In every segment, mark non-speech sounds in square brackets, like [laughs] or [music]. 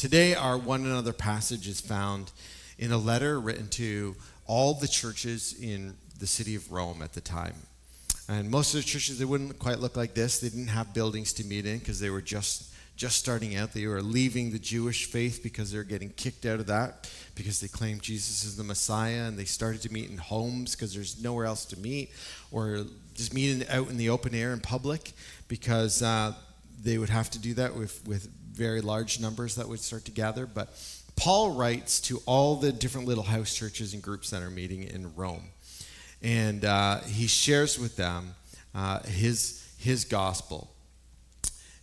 today, our one another passage is found in a letter written to all the churches in the city of Rome at the time. And most of the churches, they wouldn't quite look like this. They didn't have buildings to meet in because they were just, just starting out. They were leaving the Jewish faith because they were getting kicked out of that because they claimed Jesus is the Messiah. And they started to meet in homes because there's nowhere else to meet or just meet out in the open air in public because uh, they would have to do that with, with very large numbers that would start to gather. But Paul writes to all the different little house churches and groups that are meeting in Rome. And uh, he shares with them uh, his, his gospel.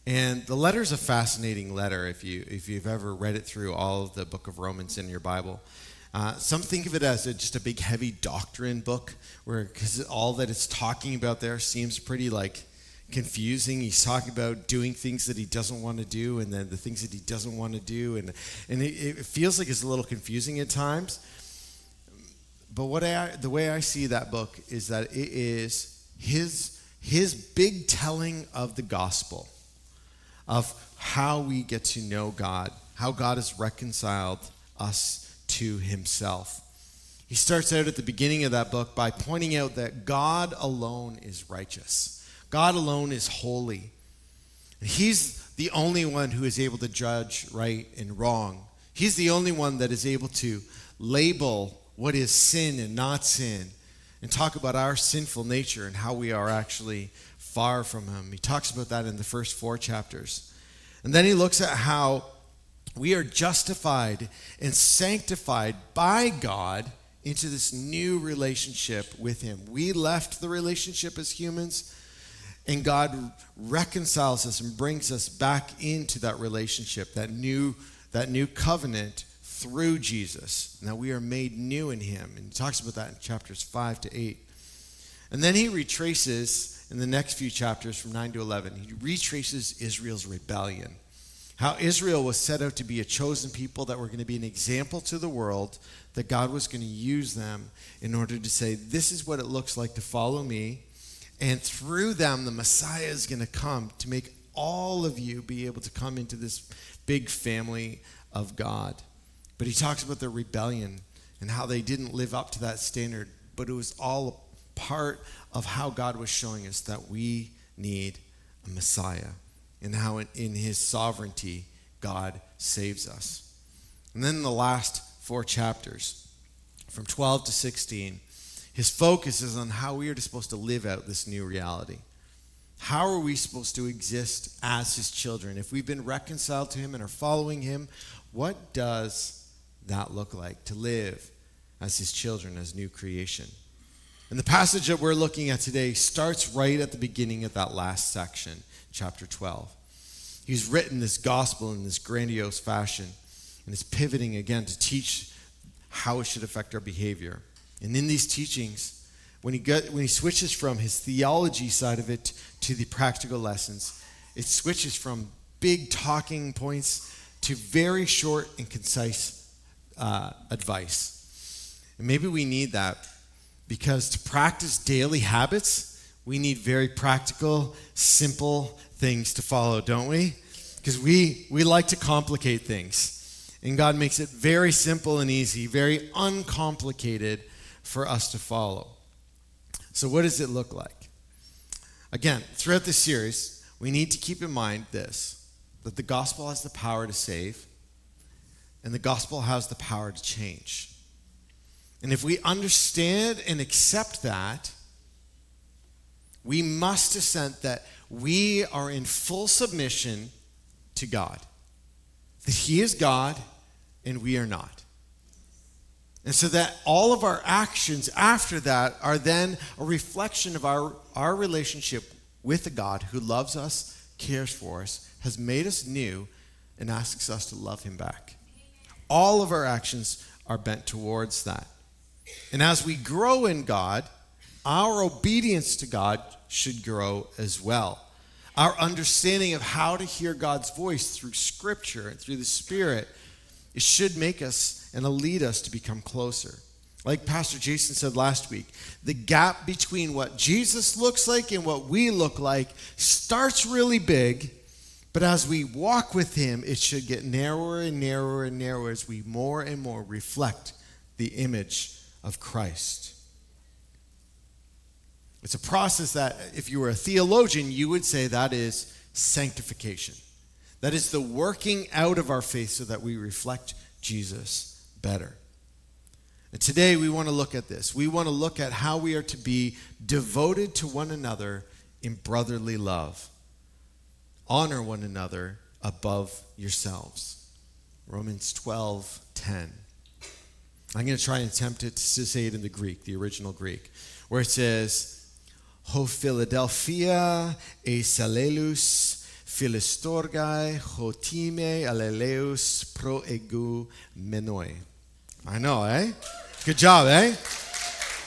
And the letter is a fascinating letter if, you, if you've ever read it through all of the book of Romans in your Bible. Uh, some think of it as a, just a big, heavy doctrine book, where because all that it's talking about there seems pretty like confusing. He's talking about doing things that he doesn't want to do, and then the things that he doesn't want to do, and and it, it feels like it's a little confusing at times. But what I, the way I see that book is that it is his his big telling of the gospel, of how we get to know God, how God has reconciled us to Himself. He starts out at the beginning of that book by pointing out that God alone is righteous. God alone is holy. He's the only one who is able to judge right and wrong. He's the only one that is able to label what is sin and not sin and talk about our sinful nature and how we are actually far from Him. He talks about that in the first four chapters. And then he looks at how we are justified and sanctified by God into this new relationship with Him. We left the relationship as humans and God reconciles us and brings us back into that relationship, that new, that new covenant through Jesus. Now we are made new in him. And he talks about that in chapters 5 to 8. And then he retraces in the next few chapters from 9 to 11, he retraces Israel's rebellion. How Israel was set out to be a chosen people that were going to be an example to the world, that God was going to use them in order to say, This is what it looks like to follow me and through them, the Messiah is going to come to make all of you be able to come into this big family of God. But he talks about their rebellion and how they didn't live up to that standard, but it was all part of how God was showing us that we need a Messiah and how in, in his sovereignty, God saves us. And then the last four chapters, from 12 to 16, his focus is on how we are supposed to live out this new reality. How are we supposed to exist as his children? If we've been reconciled to him and are following him, what does that look like to live as his children, as new creation? And the passage that we're looking at today starts right at the beginning of that last section, chapter 12. He's written this gospel in this grandiose fashion and is pivoting again to teach how it should affect our behavior. And in these teachings, when he, when he switches from his theology side of it to the practical lessons, it switches from big talking points to very short and concise uh, advice. And maybe we need that because to practice daily habits, we need very practical, simple things to follow, don't we? Because we, we like to complicate things. And God makes it very simple and easy, very uncomplicated for us to follow. So, what does it look like? Again, throughout this series, we need to keep in mind this that the gospel has the power to save, and the gospel has the power to change. And if we understand and accept that, we must assent that we are in full submission to God, that He is God and we are not. And so that all of our actions after that are then a reflection of our, our relationship with a God who loves us, cares for us, has made us new, and asks us to love him back. All of our actions are bent towards that. And as we grow in God, our obedience to God should grow as well. Our understanding of how to hear God's voice through Scripture and through the Spirit, it should make us and lead us to become closer. Like Pastor Jason said last week, the gap between what Jesus looks like and what we look like starts really big, But as we walk with him, it should get narrower and narrower and narrower as we more and more reflect the image of Christ. It's a process that, if you were a theologian, you would say that is sanctification. That is the working out of our faith so that we reflect Jesus better. And today we want to look at this. We want to look at how we are to be devoted to one another in brotherly love. Honor one another above yourselves. Romans 12 10. I'm going to try and attempt it to say it in the Greek, the original Greek, where it says, Ho Philadelphia e salelus philistorgai hotime aleleus pro egu menoi. I know, eh? Good job, eh?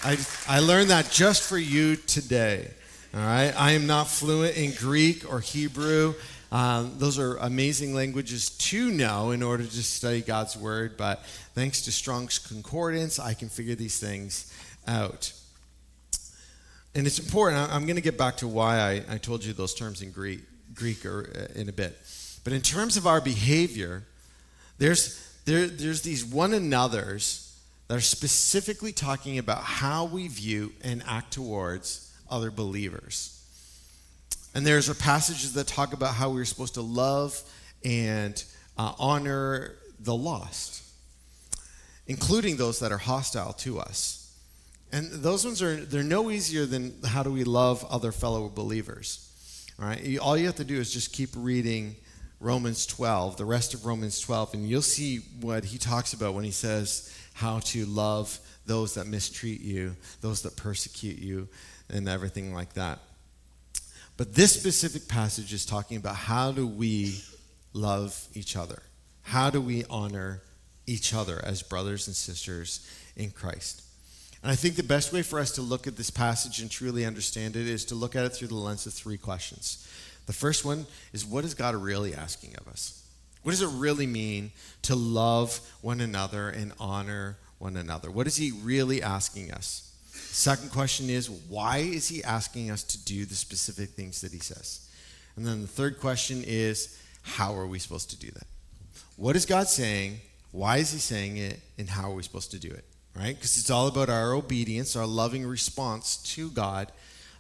I, I learned that just for you today. All right? I am not fluent in Greek or Hebrew. Um, those are amazing languages to know in order to study God's Word, but thanks to Strong's Concordance, I can figure these things out. And it's important. I'm going to get back to why I, I told you those terms in Greek, Greek or, uh, in a bit. But in terms of our behavior, there's, there, there's these one another's that are specifically talking about how we view and act towards other believers. And there's a passages that talk about how we're supposed to love and uh, honor the lost, including those that are hostile to us. And those ones are they're no easier than how do we love other fellow believers. All you have to do is just keep reading Romans 12, the rest of Romans 12, and you'll see what he talks about when he says how to love those that mistreat you, those that persecute you, and everything like that. But this specific passage is talking about how do we love each other? How do we honor each other as brothers and sisters in Christ? And I think the best way for us to look at this passage and truly understand it is to look at it through the lens of three questions. The first one is what is God really asking of us? What does it really mean to love one another and honor one another? What is He really asking us? Second question is why is He asking us to do the specific things that He says? And then the third question is how are we supposed to do that? What is God saying? Why is He saying it? And how are we supposed to do it? Right? Because it's all about our obedience, our loving response to God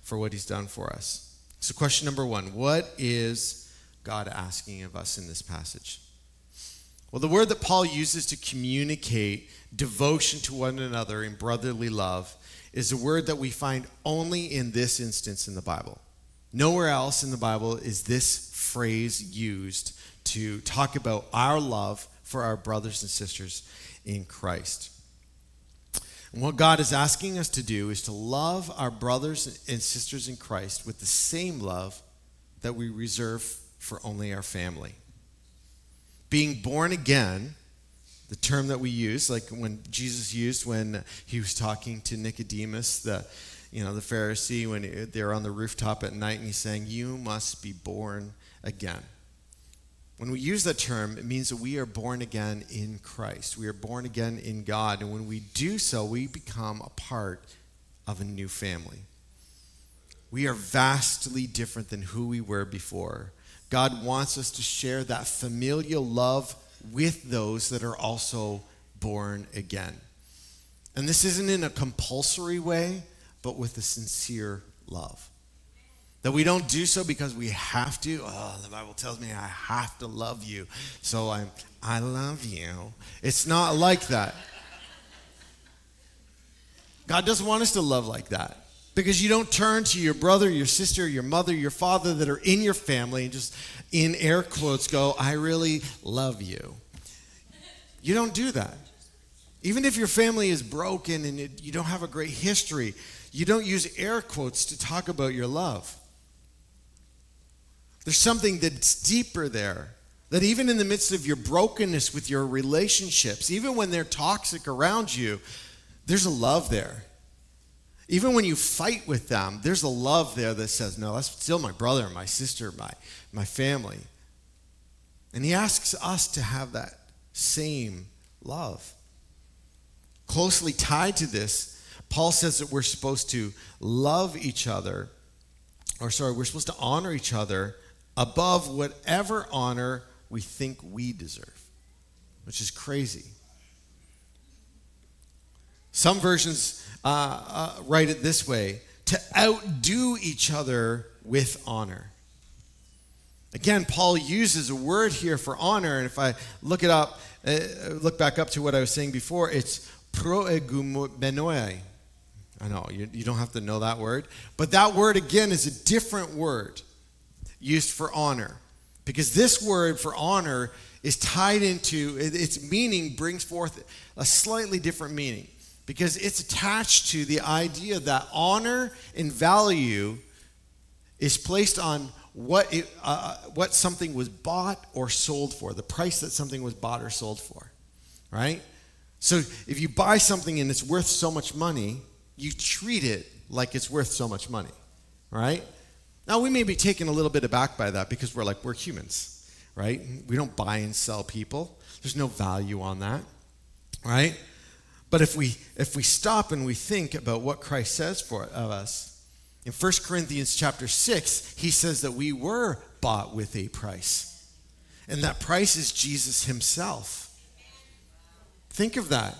for what He's done for us. So, question number one What is God asking of us in this passage? Well, the word that Paul uses to communicate devotion to one another in brotherly love is a word that we find only in this instance in the Bible. Nowhere else in the Bible is this phrase used to talk about our love for our brothers and sisters in Christ. And what God is asking us to do is to love our brothers and sisters in Christ with the same love that we reserve for only our family. Being born again, the term that we use, like when Jesus used when he was talking to Nicodemus, the you know the Pharisee, when they're on the rooftop at night, and he's saying, "You must be born again." When we use that term, it means that we are born again in Christ. We are born again in God. And when we do so, we become a part of a new family. We are vastly different than who we were before. God wants us to share that familial love with those that are also born again. And this isn't in a compulsory way, but with a sincere love. That we don't do so because we have to. Oh, the Bible tells me I have to love you. So I'm, I love you. It's not like that. God doesn't want us to love like that. Because you don't turn to your brother, your sister, your mother, your father that are in your family and just in air quotes go, I really love you. You don't do that. Even if your family is broken and it, you don't have a great history, you don't use air quotes to talk about your love. There's something that's deeper there. That even in the midst of your brokenness with your relationships, even when they're toxic around you, there's a love there. Even when you fight with them, there's a love there that says, No, that's still my brother, my sister, my, my family. And he asks us to have that same love. Closely tied to this, Paul says that we're supposed to love each other, or sorry, we're supposed to honor each other above whatever honor we think we deserve, which is crazy. Some versions uh, uh, write it this way to outdo each other with honor. Again, Paul uses a word here for honor, and if I look it up, uh, look back up to what I was saying before, it's proegumenoi. I know, you, you don't have to know that word, but that word again is a different word used for honor. Because this word for honor is tied into, its meaning brings forth a slightly different meaning. Because it's attached to the idea that honor and value is placed on what, it, uh, what something was bought or sold for, the price that something was bought or sold for, right? So if you buy something and it's worth so much money, you treat it like it's worth so much money, right? Now, we may be taken a little bit aback by that because we're like, we're humans, right? We don't buy and sell people, there's no value on that, right? But if we, if we stop and we think about what Christ says for of us, in 1 Corinthians chapter 6, he says that we were bought with a price. And that price is Jesus himself. Think of that.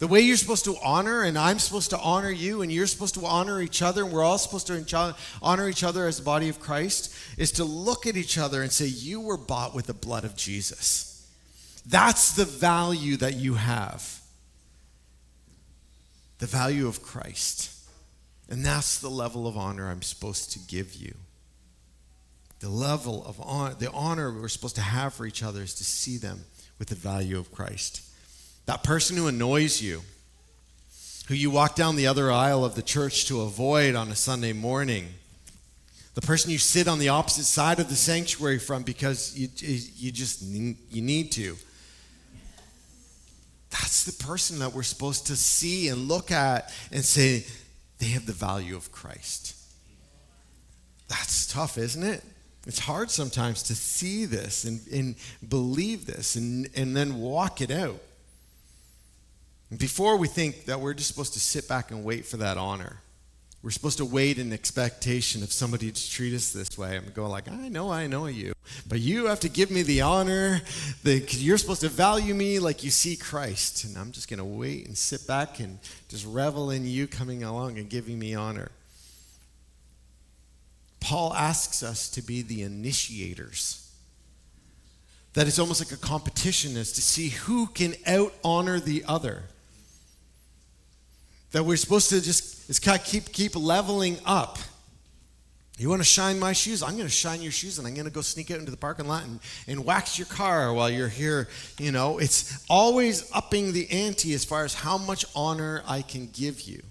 The way you're supposed to honor, and I'm supposed to honor you, and you're supposed to honor each other, and we're all supposed to honor each other as the body of Christ, is to look at each other and say, You were bought with the blood of Jesus. That's the value that you have the value of Christ. And that's the level of honor I'm supposed to give you. The level of honor, the honor we're supposed to have for each other is to see them with the value of Christ. That person who annoys you, who you walk down the other aisle of the church to avoid on a Sunday morning, the person you sit on the opposite side of the sanctuary from because you, you just you need to. That's the person that we're supposed to see and look at and say, they have the value of Christ. That's tough, isn't it? It's hard sometimes to see this and, and believe this and, and then walk it out. Before we think that we're just supposed to sit back and wait for that honor, we're supposed to wait in expectation of somebody to treat us this way. and go like, I know, I know you, but you have to give me the honor. You're supposed to value me like you see Christ, and I'm just going to wait and sit back and just revel in you coming along and giving me honor. Paul asks us to be the initiators. That it's almost like a competition as to see who can out honor the other that we're supposed to just it's kind of keep keep leveling up. You want to shine my shoes? I'm going to shine your shoes and I'm going to go sneak out into the parking lot and, and wax your car while you're here. You know, it's always upping the ante as far as how much honor I can give you.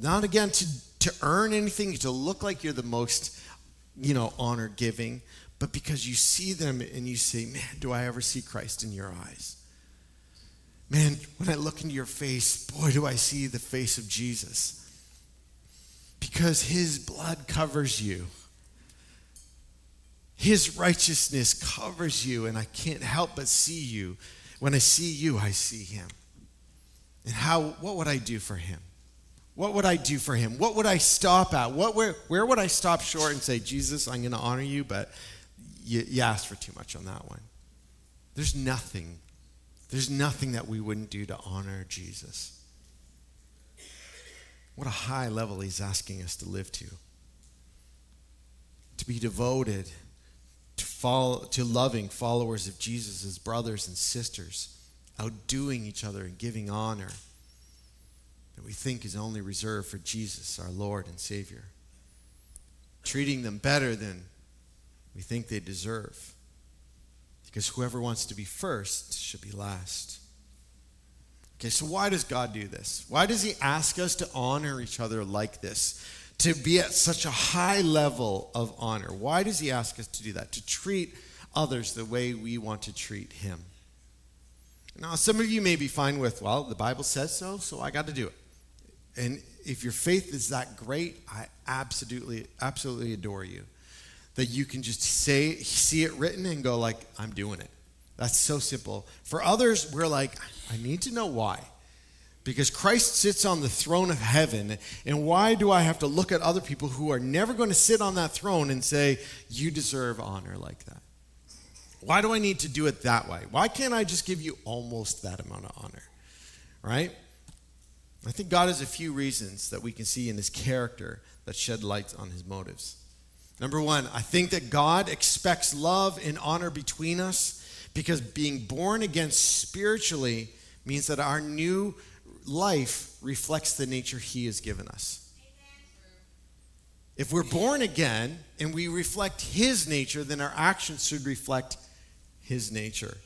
Not again to, to earn anything, to look like you're the most, you know, honor giving, but because you see them and you say, man, do I ever see Christ in your eyes? Man, when I look into your face, boy, do I see the face of Jesus. Because his blood covers you. His righteousness covers you, and I can't help but see you. When I see you, I see him. And how what would I do for him? What would I do for him? What would I stop at? What where, where would I stop short and say, Jesus, I'm going to honor you, but you, you asked for too much on that one. There's nothing there's nothing that we wouldn't do to honor Jesus. What a high level he's asking us to live to. To be devoted to follow, to loving followers of Jesus as brothers and sisters, outdoing each other and giving honor that we think is only reserved for Jesus, our Lord and Savior. Treating them better than we think they deserve. Because whoever wants to be first should be last. Okay, so why does God do this? Why does He ask us to honor each other like this? To be at such a high level of honor? Why does He ask us to do that? To treat others the way we want to treat Him? Now, some of you may be fine with, well, the Bible says so, so I got to do it. And if your faith is that great, I absolutely, absolutely adore you that you can just say, see it written and go like, I'm doing it. That's so simple. For others, we're like, I need to know why. Because Christ sits on the throne of heaven, and why do I have to look at other people who are never going to sit on that throne and say, You deserve honor like that? Why do I need to do it that way? Why can't I just give you almost that amount of honor? Right? I think God has a few reasons that we can see in his character that shed light on his motives. Number one, I think that God expects love and honor between us because being born again spiritually means that our new life reflects the nature he has given us. If we're born again and we reflect his nature, then our actions should reflect his nature.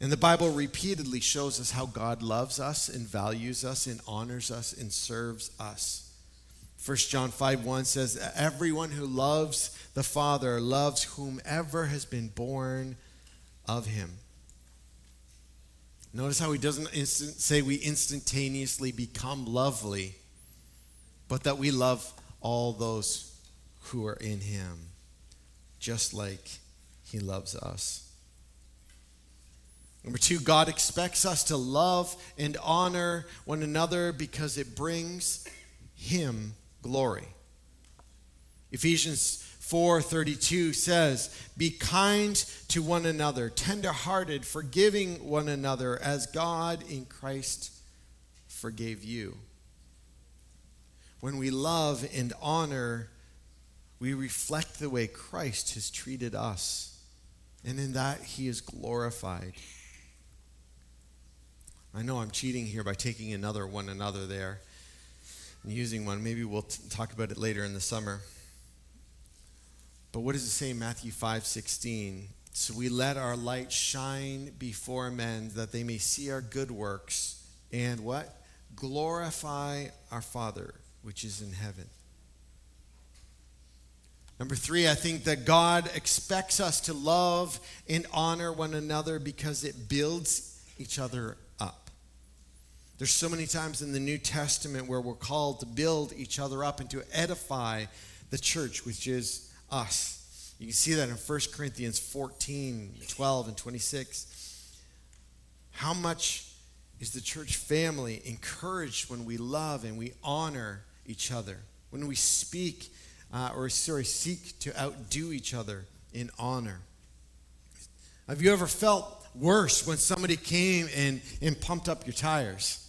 And the Bible repeatedly shows us how God loves us and values us and honors us and serves us. 1 John 5 1 says, Everyone who loves the Father loves whomever has been born of him. Notice how he doesn't instant, say we instantaneously become lovely, but that we love all those who are in him, just like he loves us. Number two, God expects us to love and honor one another because it brings him glory. Ephesians 4:32 says, "Be kind to one another, tenderhearted, forgiving one another as God in Christ forgave you." When we love and honor, we reflect the way Christ has treated us, and in that he is glorified. I know I'm cheating here by taking another one another there and using one. Maybe we'll t- talk about it later in the summer. But what does it say in Matthew 5 16? So we let our light shine before men that they may see our good works and what? Glorify our Father which is in heaven. Number three, I think that God expects us to love and honor one another because it builds each other there's so many times in the New Testament where we're called to build each other up and to edify the church, which is us. You can see that in 1 Corinthians 14, 12, and 26. How much is the church family encouraged when we love and we honor each other, when we speak uh, or sorry, seek to outdo each other in honor? Have you ever felt worse when somebody came and, and pumped up your tires?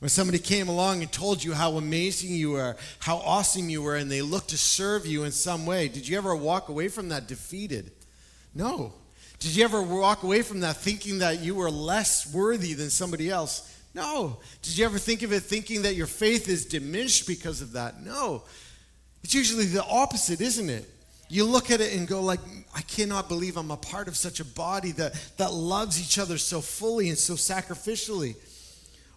When somebody came along and told you how amazing you were, how awesome you were, and they looked to serve you in some way, did you ever walk away from that defeated? No. Did you ever walk away from that thinking that you were less worthy than somebody else? No. Did you ever think of it thinking that your faith is diminished because of that? No. It's usually the opposite, isn't it? You look at it and go like, I cannot believe I'm a part of such a body that, that loves each other so fully and so sacrificially.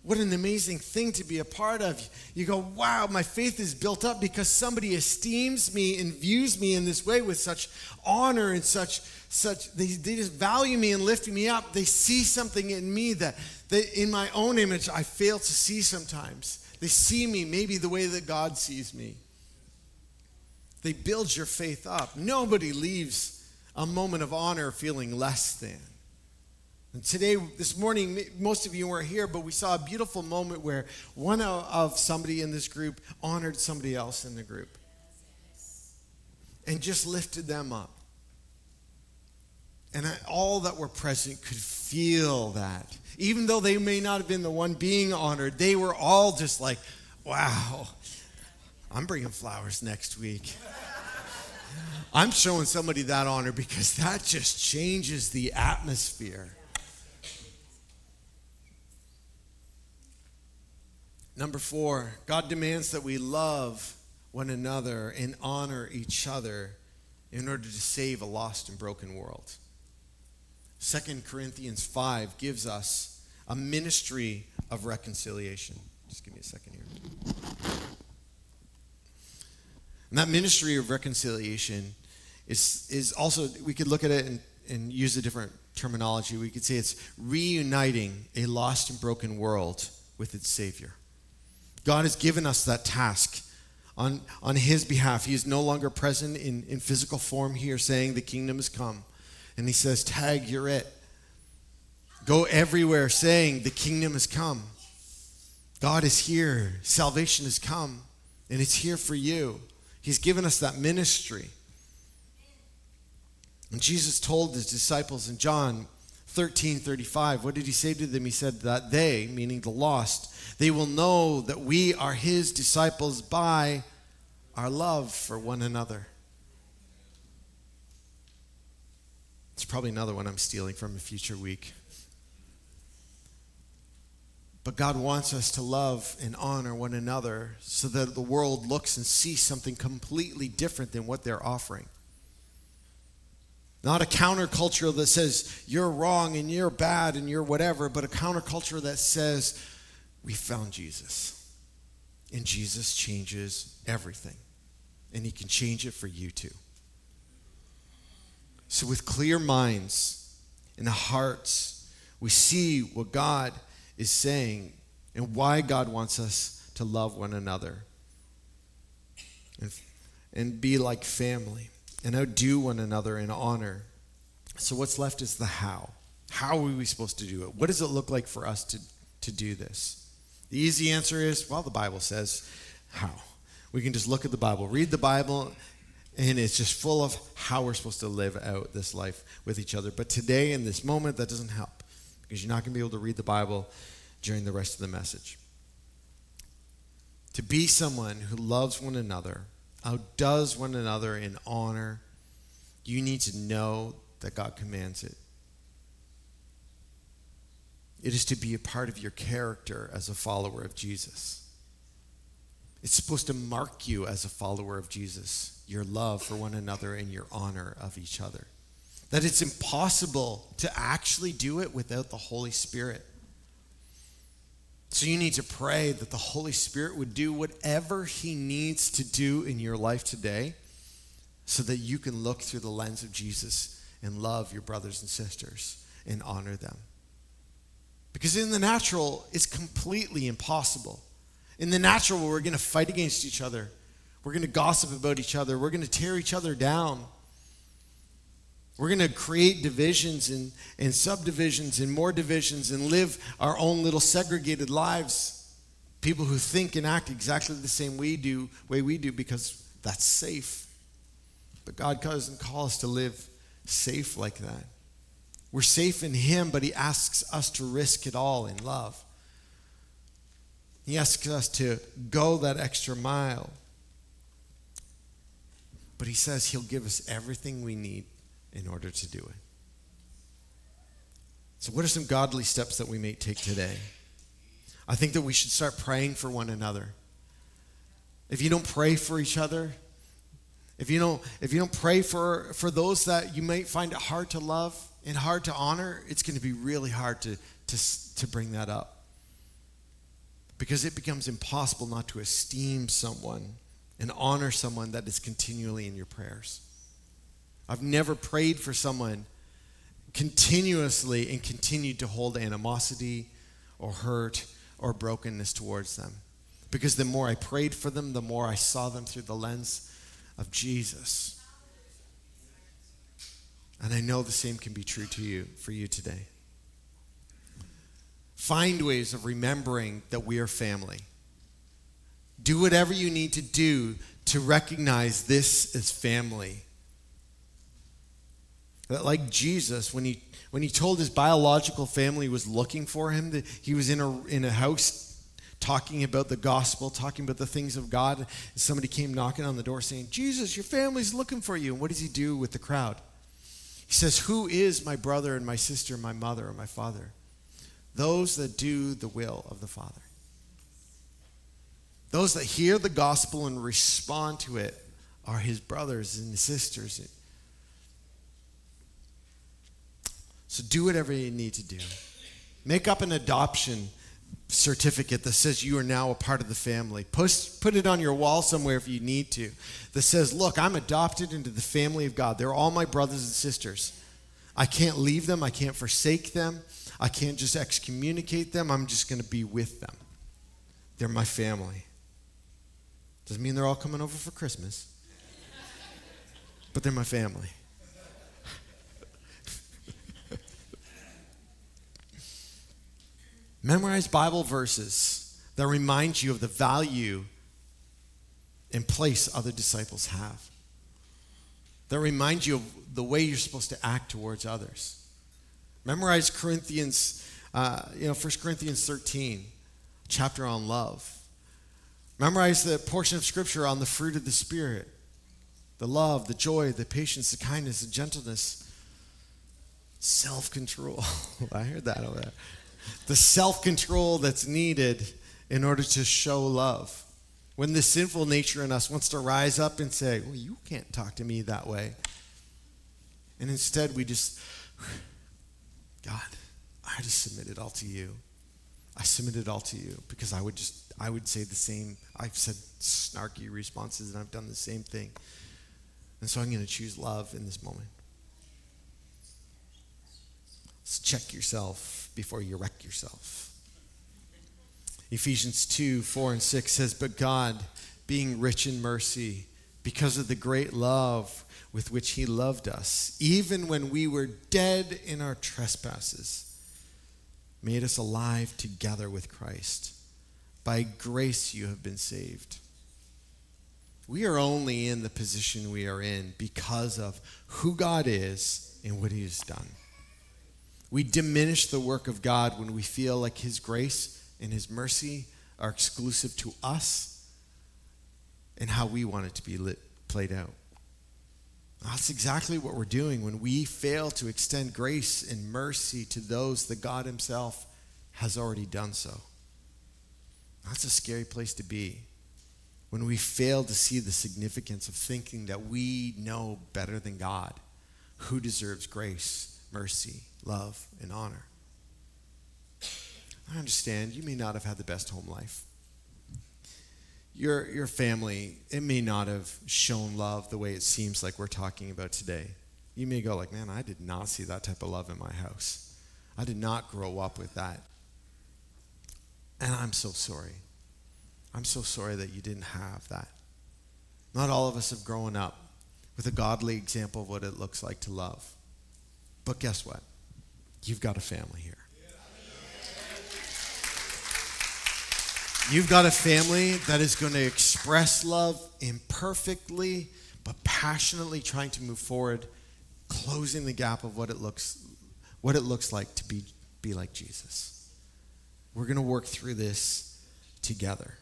What an amazing thing to be a part of. You go, wow, my faith is built up because somebody esteems me and views me in this way with such honor and such, such they, they just value me and lift me up. They see something in me that, that in my own image I fail to see sometimes. They see me maybe the way that God sees me. They build your faith up. Nobody leaves a moment of honor feeling less than. And today, this morning, most of you weren't here, but we saw a beautiful moment where one of somebody in this group honored somebody else in the group and just lifted them up. And all that were present could feel that. Even though they may not have been the one being honored, they were all just like, wow, I'm bringing flowers next week. I'm showing somebody that honor because that just changes the atmosphere. Number four, God demands that we love one another and honor each other in order to save a lost and broken world. 2 Corinthians 5 gives us a ministry of reconciliation. Just give me a second here. And that ministry of reconciliation is, is also, we could look at it and, and use a different terminology. We could say it's reuniting a lost and broken world with its Savior. God has given us that task on, on His behalf. He is no longer present in, in physical form here, saying, The kingdom has come. And He says, Tag, you're it. Go everywhere saying, The kingdom has come. God is here. Salvation has come, and it's here for you. He's given us that ministry. And Jesus told his disciples in John 13 35, what did he say to them? He said that they, meaning the lost, they will know that we are his disciples by our love for one another. It's probably another one I'm stealing from a future week. But God wants us to love and honor one another so that the world looks and sees something completely different than what they're offering. Not a counterculture that says you're wrong and you're bad and you're whatever, but a counterculture that says we found Jesus. And Jesus changes everything. And he can change it for you too. So, with clear minds and hearts, we see what God is saying and why God wants us to love one another and, and be like family and outdo one another in honor. So, what's left is the how. How are we supposed to do it? What does it look like for us to, to do this? The easy answer is well, the Bible says how. We can just look at the Bible, read the Bible, and it's just full of how we're supposed to live out this life with each other. But today, in this moment, that doesn't help because you're not going to be able to read the Bible during the rest of the message. To be someone who loves one another, outdoes one another in honor, you need to know that God commands it. It is to be a part of your character as a follower of Jesus. It's supposed to mark you as a follower of Jesus, your love for one another and your honor of each other. That it's impossible to actually do it without the Holy Spirit. So you need to pray that the Holy Spirit would do whatever He needs to do in your life today so that you can look through the lens of Jesus and love your brothers and sisters and honor them. Because in the natural, it's completely impossible. In the natural, we're going to fight against each other. We're going to gossip about each other. We're going to tear each other down. We're going to create divisions and, and subdivisions and more divisions and live our own little segregated lives. People who think and act exactly the same we do, way we do because that's safe. But God doesn't call us to live safe like that. We're safe in Him, but He asks us to risk it all in love. He asks us to go that extra mile. But He says He'll give us everything we need in order to do it. So, what are some godly steps that we may take today? I think that we should start praying for one another. If you don't pray for each other, if you don't, if you don't pray for, for those that you might find it hard to love, and hard to honor, it's going to be really hard to, to, to bring that up. Because it becomes impossible not to esteem someone and honor someone that is continually in your prayers. I've never prayed for someone continuously and continued to hold animosity or hurt or brokenness towards them. Because the more I prayed for them, the more I saw them through the lens of Jesus. And I know the same can be true to you for you today. Find ways of remembering that we are family. Do whatever you need to do to recognize this as family. That like Jesus, when he when he told his biological family was looking for him, that he was in a in a house talking about the gospel, talking about the things of God, and somebody came knocking on the door saying, Jesus, your family's looking for you. And what does he do with the crowd? He says, Who is my brother and my sister, and my mother or my father? Those that do the will of the Father. Those that hear the gospel and respond to it are his brothers and sisters. So do whatever you need to do. Make up an adoption certificate that says you are now a part of the family. Post, put it on your wall somewhere if you need to that says, Look, I'm adopted into the family of God. They're all my brothers and sisters. I can't leave them, I can't forsake them, I can't just excommunicate them. I'm just going to be with them. They're my family. Doesn't mean they're all coming over for Christmas, but they're my family. Memorize Bible verses that remind you of the value and place other disciples have, that remind you of the way you're supposed to act towards others. Memorize Corinthians, uh, you know, 1 Corinthians 13, chapter on love. Memorize the portion of scripture on the fruit of the Spirit the love, the joy, the patience, the kindness, the gentleness, self control. [laughs] I heard that over there. The self control that's needed in order to show love. When the sinful nature in us wants to rise up and say, Well, you can't talk to me that way. And instead, we just, God, I just submit it all to you. I submit it all to you because I would just, I would say the same. I've said snarky responses and I've done the same thing. And so I'm going to choose love in this moment. Check yourself before you wreck yourself. Ephesians 2 4 and 6 says, But God, being rich in mercy, because of the great love with which He loved us, even when we were dead in our trespasses, made us alive together with Christ. By grace you have been saved we are only in the position we are in because of who God is and what He has done. We diminish the work of God when we feel like His grace and His mercy are exclusive to us and how we want it to be lit, played out. That's exactly what we're doing when we fail to extend grace and mercy to those that God Himself has already done so. That's a scary place to be when we fail to see the significance of thinking that we know better than God who deserves grace, mercy, love, and honor. I understand you may not have had the best home life. Your, your family, it may not have shown love the way it seems like we're talking about today. You may go like, man, I did not see that type of love in my house. I did not grow up with that. And I'm so sorry. I'm so sorry that you didn't have that. Not all of us have grown up with a godly example of what it looks like to love. But guess what? You've got a family here. You've got a family that is going to express love imperfectly, but passionately trying to move forward, closing the gap of what it looks, what it looks like to be, be like Jesus. We're going to work through this together.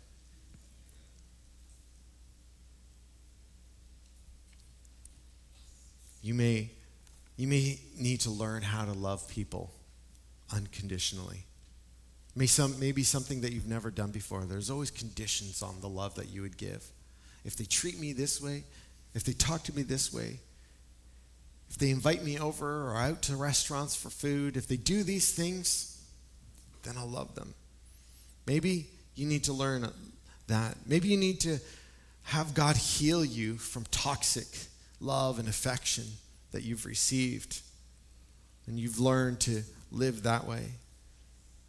You may, you may need to learn how to love people unconditionally. May some, maybe something that you've never done before. There's always conditions on the love that you would give. If they treat me this way, if they talk to me this way, if they invite me over or out to restaurants for food, if they do these things, then I'll love them. Maybe you need to learn that. Maybe you need to have God heal you from toxic love and affection that you've received. And you've learned to live that way.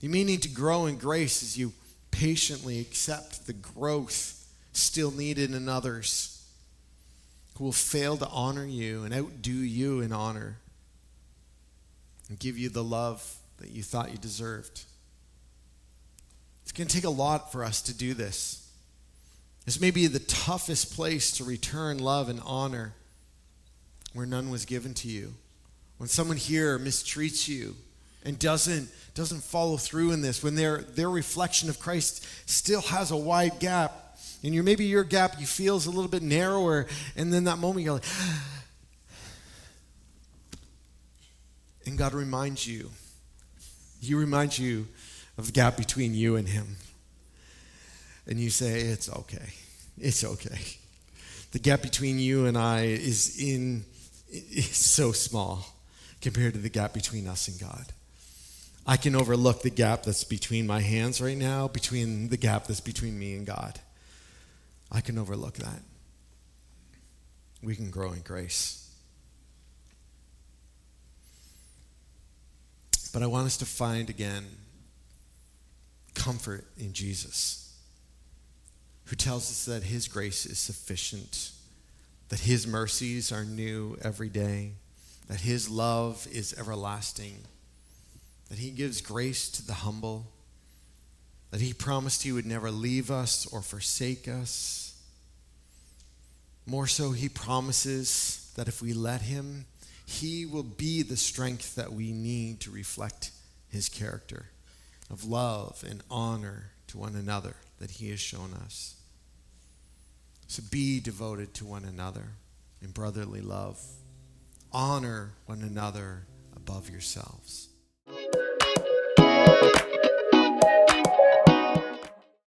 You may need to grow in grace as you patiently accept the growth still needed in others who will fail to honor you and outdo you in honor and give you the love that you thought you deserved. It's going to take a lot for us to do this. This may be the toughest place to return love and honor where none was given to you. When someone here mistreats you and doesn't, doesn't follow through in this, when their, their reflection of Christ still has a wide gap, and you maybe your gap you feel is a little bit narrower, and then that moment you're like, [gasps] and God reminds you, He reminds you of the gap between you and Him. And you say, It's okay. It's okay. The gap between you and I is in is so small compared to the gap between us and God. I can overlook the gap that's between my hands right now, between the gap that's between me and God. I can overlook that. We can grow in grace. But I want us to find again comfort in Jesus, who tells us that his grace is sufficient that His mercies are new every day, that His love is everlasting, that He gives grace to the humble, that He promised He would never leave us or forsake us. More so, He promises that if we let Him, He will be the strength that we need to reflect His character of love and honor to one another that He has shown us. So be devoted to one another in brotherly love. Honor one another above yourselves.